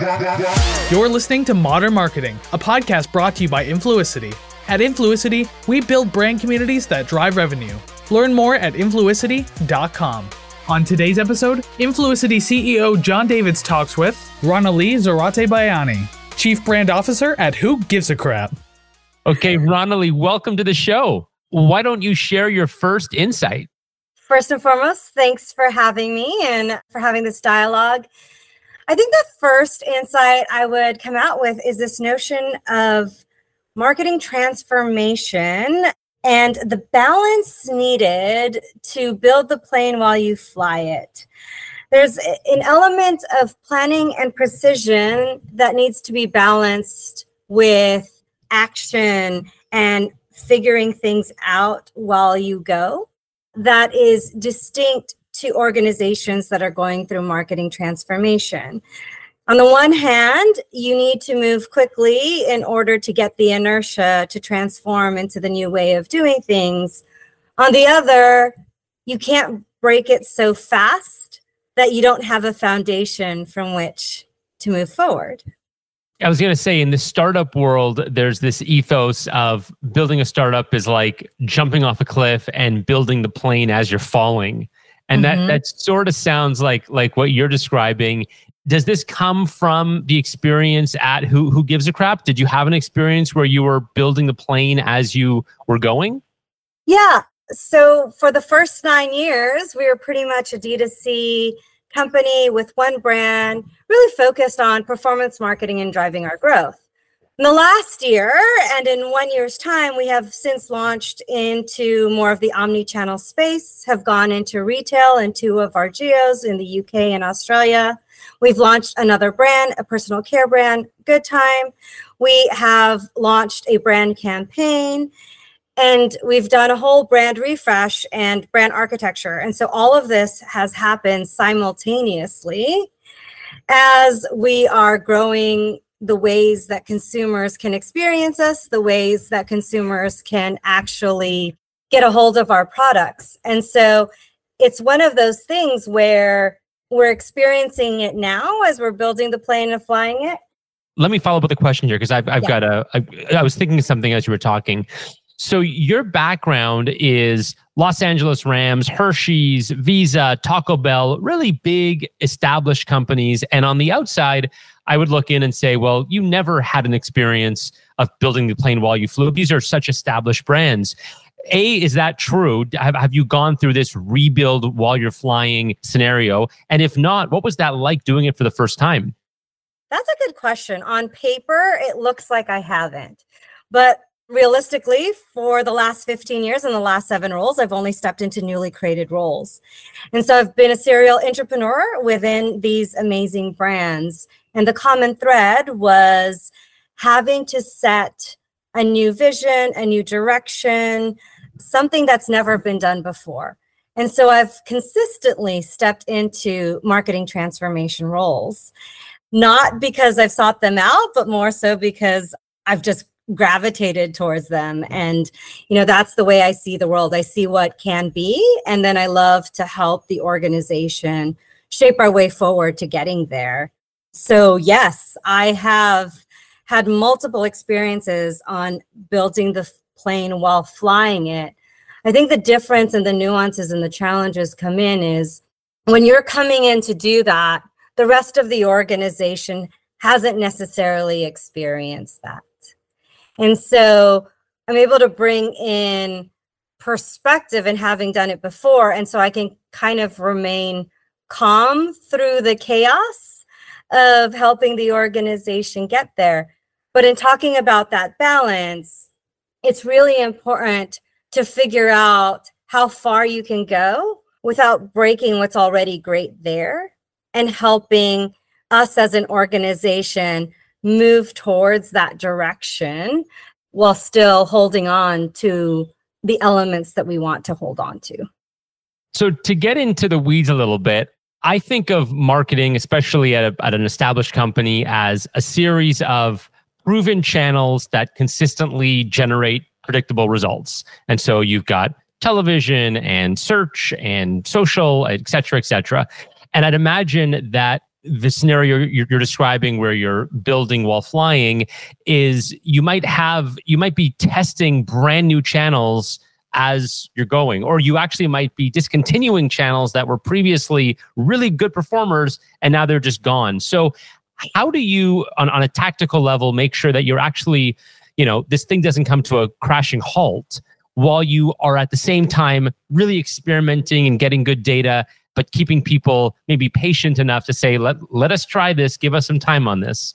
You're listening to Modern Marketing, a podcast brought to you by Influicity. At Influicity, we build brand communities that drive revenue. Learn more at influicity.com. On today's episode, Influicity CEO Jon Davids talks with Ronalee Zarate Bayani, Chief Brand Officer at Who Gives a Crap. Okay, Ronalee, welcome to the show. Why don't you share your first insight? First and foremost, thanks for having me and for having this dialogue. I think the first insight I would come out with is this notion of marketing transformation and the balance needed to build the plane while you fly it. There's an element of planning and precision that needs to be balanced with action and figuring things out while you go that is distinct to organizations that are going through marketing transformation. On the one hand, you need to move quickly in order to get the inertia to transform into the new way of doing things. On the other, you can't break it so fast that you don't have a foundation from which to move forward. I was going to say in the startup world, there's this ethos of building a startup is like jumping off a cliff and building the plane as you're falling. And mm-hmm. that that sort of sounds like like what you're describing. Does this come from the experience at who who gives a crap? Did you have an experience where you were building the plane as you were going? Yeah. So for the first nine years, we were pretty much a D2C company with one brand, really focused on performance marketing and driving our growth. In the last year and in one year's time, we have since launched into more of the omni channel space, have gone into retail in two of our geos in the UK and Australia. We've launched another brand, a personal care brand, Good Time. We have launched a brand campaign and we've done a whole brand refresh and brand architecture. And so all of this has happened simultaneously as we are growing the ways that consumers can experience us, the ways that consumers can actually get a hold of our products. And so it's one of those things where we're experiencing it now as we're building the plane and flying it. Let me follow up with a question here because I've, I've yeah. got a. I, I was thinking something as you were talking. So your background is Los Angeles Rams, Hershey's, Visa, Taco Bell, really big established companies. And on the outside, I would look in and say, well, you never had an experience of building the plane while you flew. These are such established brands. A, is that true? Have, have you gone through this rebuild while you're flying scenario? And if not, what was that like doing it for the first time? That's a good question. On paper, it looks like I haven't. But realistically, for the last 15 years and the last seven roles, I've only stepped into newly created roles. And so I've been a serial entrepreneur within these amazing brands. And the common thread was having to set a new vision, a new direction, something that's never been done before. And so I've consistently stepped into marketing transformation roles, not because I've sought them out, but more so because I've just gravitated towards them. Mm-hmm. And you know that's the way i see the world. I see what can be and then i love to help the organization shape our way forward to getting there. So yes i have had multiple experiences on building the plane while flying it. I think the difference and the nuances and the challenges come in is when you're coming in to do that the rest of the organization hasn't necessarily experienced that and so I'm able to bring in perspective and having done it before. And so I can kind of remain calm through the chaos of helping the organization get there. But in talking about that balance, it's really important to figure out how far you can go without breaking what's already great there and helping us as an organization move towards that direction while still holding on to the elements that we want to hold on to. So, to get into the weeds a little bit, I think of marketing, especially at, a, at an established company, as a series of proven channels that consistently generate predictable results. And so you've got television and search and social, et cetera, et cetera. And I'd imagine that the scenario you're, you're, describing where you're building while flying is you might have you might be testing brand new channels as you're going or you actually might be discontinuing channels that were previously really good performers and now they're just gone. So how do you on, on a tactical level make sure that you're actually you know this thing doesn't come to a crashing halt while you are at the same time really experimenting and getting good data but keeping people maybe patient enough to say let let us try this. Give us some time on this.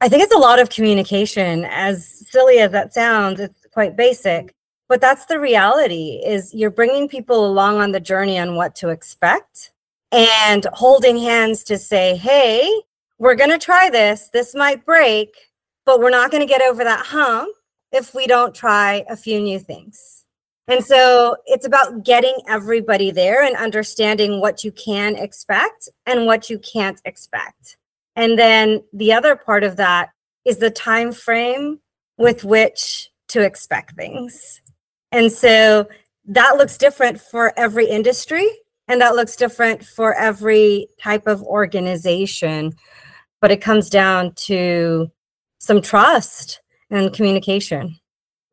I think it's a lot of communication. As silly as that sounds it's quite basic. But that's the reality is you're bringing people along on the journey on what to expect and holding hands to say hey we're going to try this. This might break but we're not going to get over that hump if we don't try a few new things and so it's about getting everybody there and understanding what you can expect and what you can't expect. And then the other part of that is the time frame with which to expect things. And so that looks different for every industry and that looks different for every type of organization. But it comes down to some trust and communication.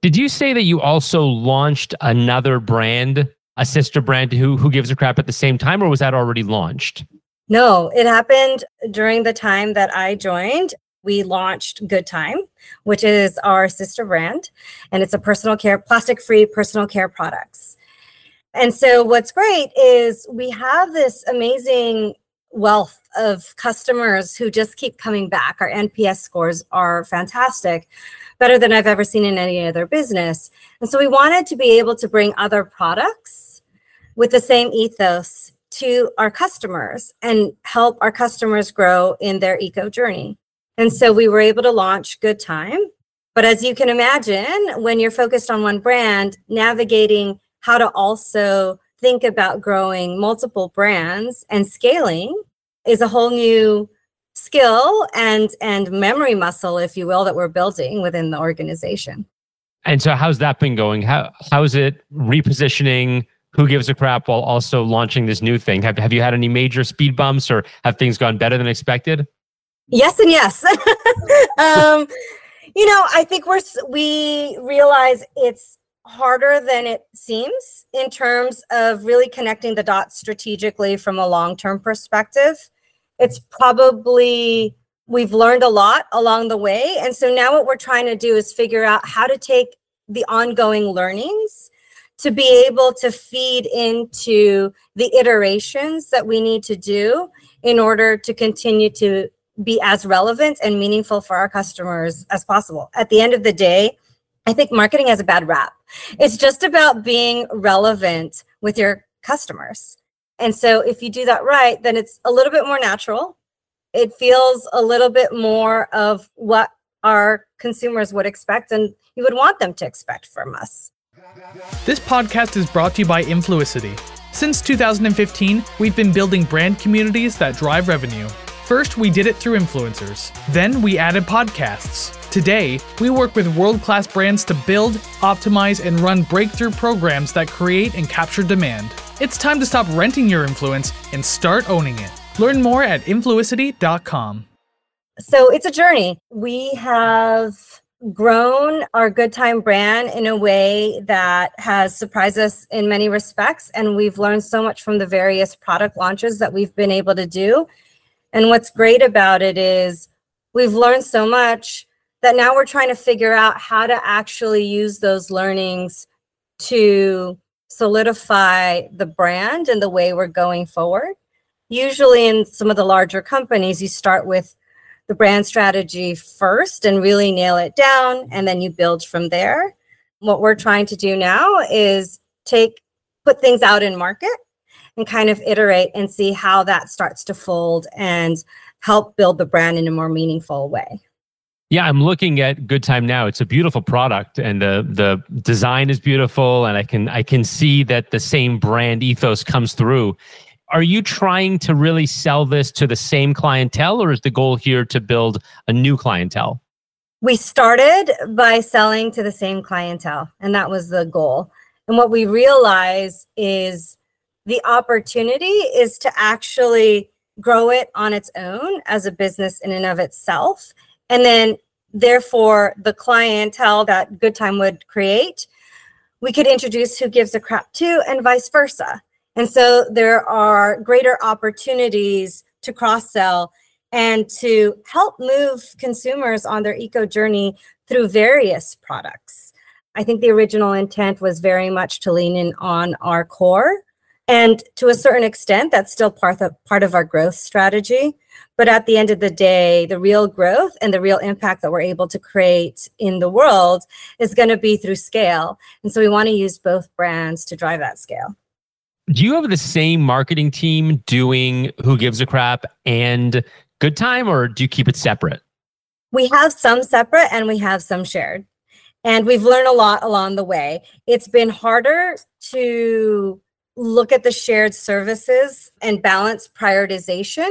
Did you say that you also launched another brand, a sister brand who who gives a crap at the same time, or was that already launched? No, it happened during the time that I joined. We launched Good Time, which is our sister brand, and it's a personal care, plastic free personal care products. And so, what's great is we have this amazing wealth of customers who just keep coming back. Our NPS scores are fantastic better than I've ever seen in any other business. And so we wanted to be able to bring other products with the same ethos to our customers and help our customers grow in their eco journey. And so we were able to launch Good Time. But as you can imagine, when you're focused on one brand, navigating how to also think about growing multiple brands and scaling is a whole new skill and and memory muscle if you will that we're building within the organization. And so how's that been going? How how's it repositioning? Who gives a crap while also launching this new thing? Have, have you had any major speed bumps or have things gone better than expected? Yes and yes. Um, you know i think we're we realize it's harder than it seems in terms of really connecting the dots strategically from a long-term perspective it's probably we've learned a lot along the way and so now what we're trying to do is figure out how to take the ongoing learnings to be able to feed into the iterations that we need to do in order to continue to be as relevant and meaningful for our customers as possible. At the end of the day, I think marketing has a bad rap. It's just about being relevant with your customers. And so if you do that right, then it's a little bit more natural. It feels a little bit more of what our consumers would expect and you would want them to expect from us. This podcast is brought to you by Influicity. Since 2015, we've been building brand communities that drive revenue. First, we did it through influencers. Then, we added podcasts. Today, we work with world class brands to build, optimize, and run breakthrough programs that create and capture demand. It's time to stop renting your influence and start owning it. Learn more at influicity.com. So it's a journey. We have grown our good time brand in a way that has surprised us in many respects and we've learned so much from the various product launches that we've been able to do and what's great about it is we've learned so much that now we're trying to figure out how to actually use those learnings to solidify the brand and the way we're going forward. Usually, in some of the larger companies, you start with the brand strategy first and really nail it down, and then you build from there. What we're trying to do now is take put things out in market and kind of iterate and see how that starts to fold and help build the brand in a more meaningful way. Yeah, I'm looking at Good Time now. It's a beautiful product and the the design is beautiful and I can I can see that the same brand ethos comes through. Are you trying to really sell this to the same clientele or is the goal here to build a new clientele? We started by selling to the same clientele and that was the goal. And what we realize is the opportunity is to actually grow it on its own as a business in and of itself. And then, therefore, the clientele that Good Time would create, we could introduce who gives a crap to, and vice versa. And so there are greater opportunities to cross sell and to help move consumers on their eco journey through various products. I think the original intent was very much to lean in on our core. And to a certain extent, that's still part of, part of our growth strategy. But at the end of the day, the real growth and the real impact that we're able to create in the world is going to be through scale. And so we want to use both brands to drive that scale. Do you have the same marketing team doing Who Gives a Crap and Good Time, or do you keep it separate? We have some separate and we have some shared. And we've learned a lot along the way. It's been harder to look at the shared services and balance prioritization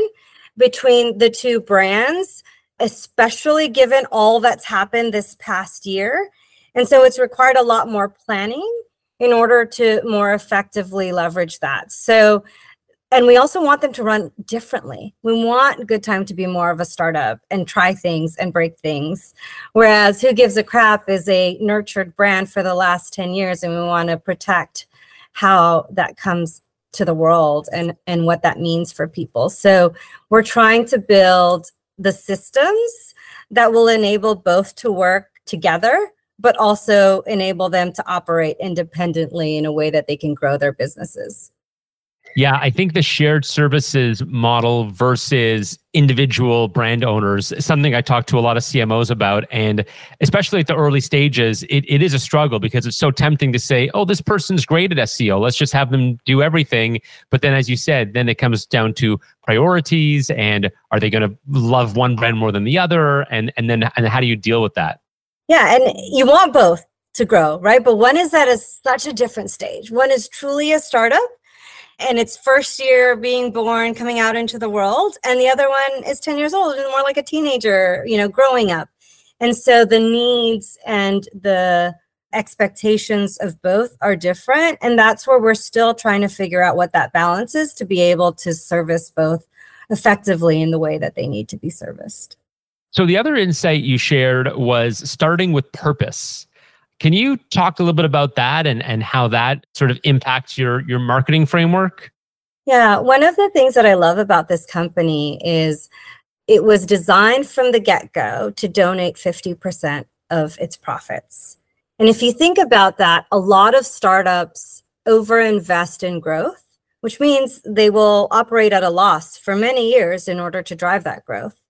between the two brands, especially given all that's happened this past year. And so it's required a lot more planning in order to more effectively leverage that. So, and we also want them to run differently. We want Good Time to be more of a startup and try things and break things. Whereas Who Gives a Crap is a nurtured brand for the last 10 years, and we want to protect how that comes to the world and, and what that means for people. So we're trying to build the systems that will enable both to work together but also enable them to operate independently in a way that they can grow their businesses. Yeah, I think the shared services model versus individual brand owners is something I talk to a lot of CMOs about. And especially at the early stages, it, it is a struggle because it's so tempting to say, oh, this person's great at SEO. Let's just have them do everything. But then, as you said, then it comes down to priorities and are they going to love one brand more than the other? And, and then and how do you deal with that? Yeah, and you want both to grow, right? But one is at a, such a different stage. One is truly a startup and its first year being born, coming out into the world, and the other one is 10 years old and more like a teenager, you know, growing up. And so the needs and the expectations of both are different. And that's where we're still trying to figure out what that balance is to be able to service both effectively in the way that they need to be serviced. So the other insight you shared was starting with purpose. Can you talk a little bit about that and, and how that sort of impacts your, your marketing framework? Yeah, one of the things that I love about this company is it was designed from the get go to donate 50% of its profits. And if you think about that, a lot of startups overinvest in growth, which means they will operate at a loss for many years in order to drive that growth.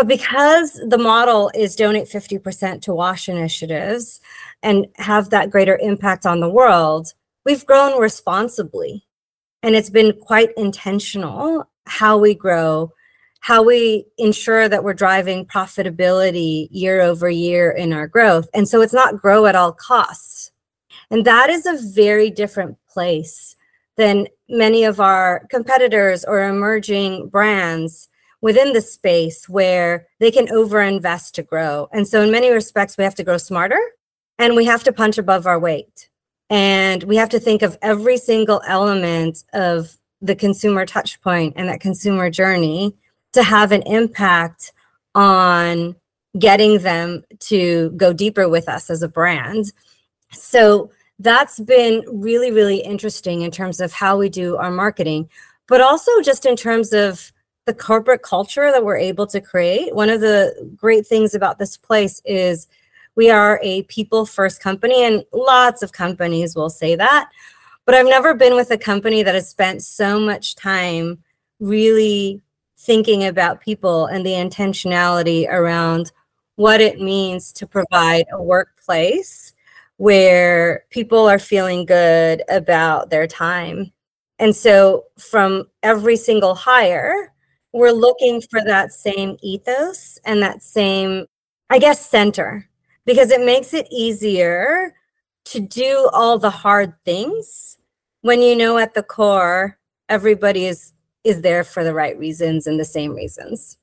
But because the model is donate 50% to WASH initiatives and have that greater impact on the world, we've grown responsibly. And it's been quite intentional how we grow, how we ensure that we're driving profitability year over year in our growth. And so it's not grow at all costs. And that is a very different place than many of our competitors or emerging brands within the space where they can overinvest to grow. And so, in many respects, we have to grow smarter and we have to punch above our weight. And we have to think of every single element of the consumer touch point and that consumer journey to have an impact on getting them to go deeper with us as a brand. So that's been really, really interesting in terms of how we do our marketing, but also just in terms of the corporate culture that we're able to create. One of the great things about this place is we are a people first company, and lots of companies will say that. But I've never been with a company that has spent so much time really thinking about people and the intentionality around what it means to provide a workplace where people are feeling good about their time. And so, from every single hire, we're looking for that same ethos and that same, I guess, center because it makes it easier to do all the hard things when you know at the core everybody is is there for the right reasons and the same reasons.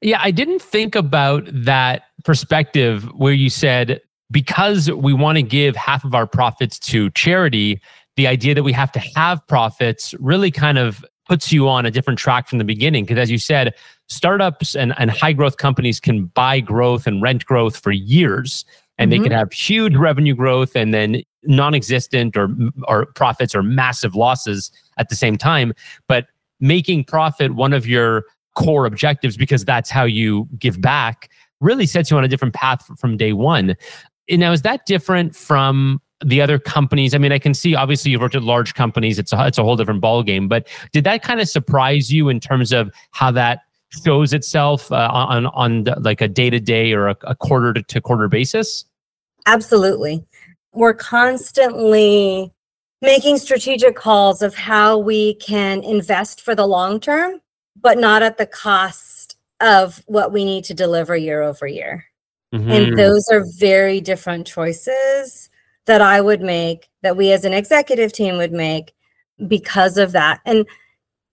Yeah, I didn't think about that perspective where you said because we want to give half of our profits to charity, the idea that we have to have profits really kind of puts you on a different track from the beginning. Because as you said, startups and, and high growth companies can buy growth and rent growth for years. And mm-hmm. they can have huge revenue growth and then non-existent or or profits or massive losses at the same time. But making profit one of your core objectives because that's how you give back really sets you on a different path from day one. And now, is that different from the other companies? I mean, I can see obviously you've worked at large companies; it's a it's a whole different ballgame. But did that kind of surprise you in terms of how that shows itself uh, on on like a day to day or a, a quarter to quarter basis? Absolutely, we're constantly making strategic calls of how we can invest for the long term, but not at the cost of what we need to deliver year over year. Mm-hmm. And those are very different choices that I would make, that we as an executive team would make because of that. And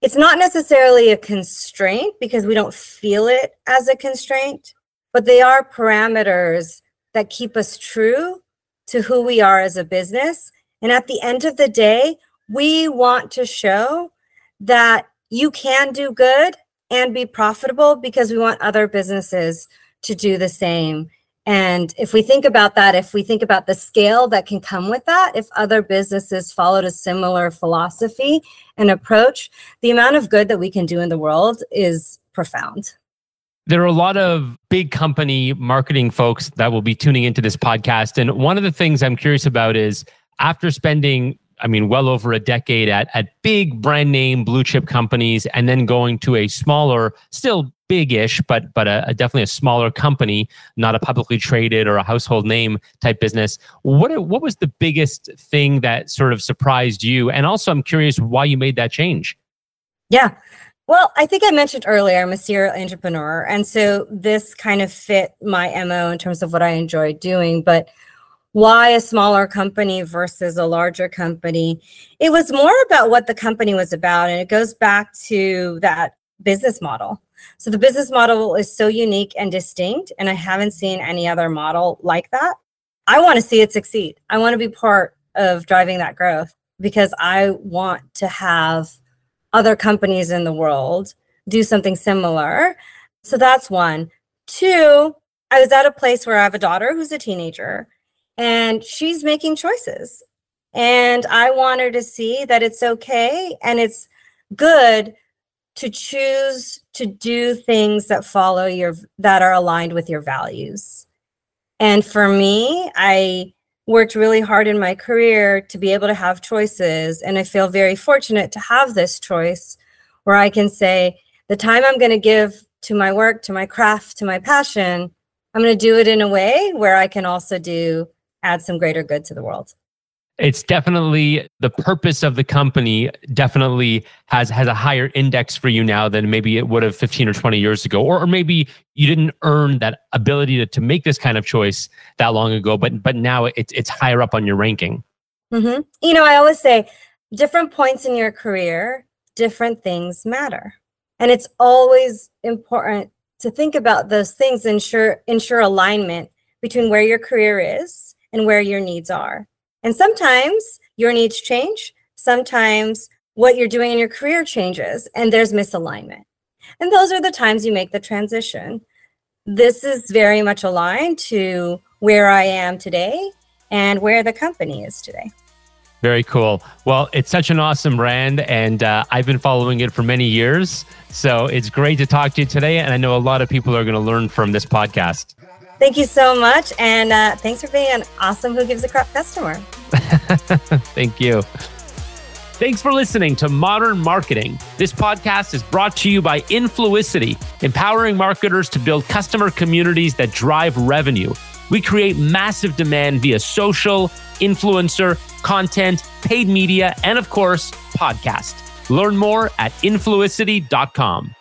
it's not necessarily a constraint because we don't feel it as a constraint, but they are parameters that keep us true to who we are as a business and at the end of the day, we want to show that you can do good and be profitable because we want other businesses to do the same. And if we think about that, if we think about the scale that can come with that, if other businesses followed a similar philosophy and approach, the amount of good that we can do in the world is profound. There are a lot of big company marketing folks that will be tuning into this podcast. And one of the things I'm curious about is after spending I mean, well over a decade at at big brand name blue chip companies, and then going to a smaller, still big-ish, but but a, a, definitely a smaller company, not a publicly traded or a household name type business. What what was the biggest thing that sort of surprised you? And also, I'm curious why you made that change. Yeah. Well, I think I mentioned earlier, I'm a serial entrepreneur. And so this kind of fit my MO in terms of what I enjoy doing. But why a smaller company versus a larger company. It was more about what the company was about. And it goes back to that business model. So the business model is so unique and distinct. And I haven't seen any other model like that. I want to see it succeed. I want to be part of driving that growth because I want to have other companies in the world do something similar. So that's one. Two, I was at a place where I have a daughter who's a teenager and she's making choices. And I want her to see that it's okay and it's good to choose to do things that follow your that are aligned with your values. And for me, I worked really hard in my career to be able to have choices and I feel very fortunate to have this choice where I can say the time I'm going to give to my work, to my craft, to my passion, I'm going to do it in a way where I can also do add some greater good to the world it's definitely the purpose of the company definitely has has a higher index for you now than maybe it would have 15 or 20 years ago or, or maybe you didn't earn that ability to, to make this kind of choice that long ago but but now it's it's higher up on your ranking mm-hmm. you know i always say different points in your career different things matter and it's always important to think about those things ensure ensure alignment between where your career is and where your needs are. And sometimes your needs change. Sometimes what you're doing in your career changes and there's misalignment. And those are the times you make the transition. This is very much aligned to where I am today and where the company is today. Very cool. Well, it's such an awesome brand, and uh, I've been following it for many years. So it's great to talk to you today. And I know a lot of people are going to learn from this podcast. Thank you so much. And uh, thanks for being an awesome Who Gives a Crap customer. Thank you. Thanks for listening to Modern Marketing. This podcast is brought to you by Influicity, empowering marketers to build customer communities that drive revenue. We create massive demand via social, influencer, content, paid media, and of course, podcast. Learn more at influicity.com.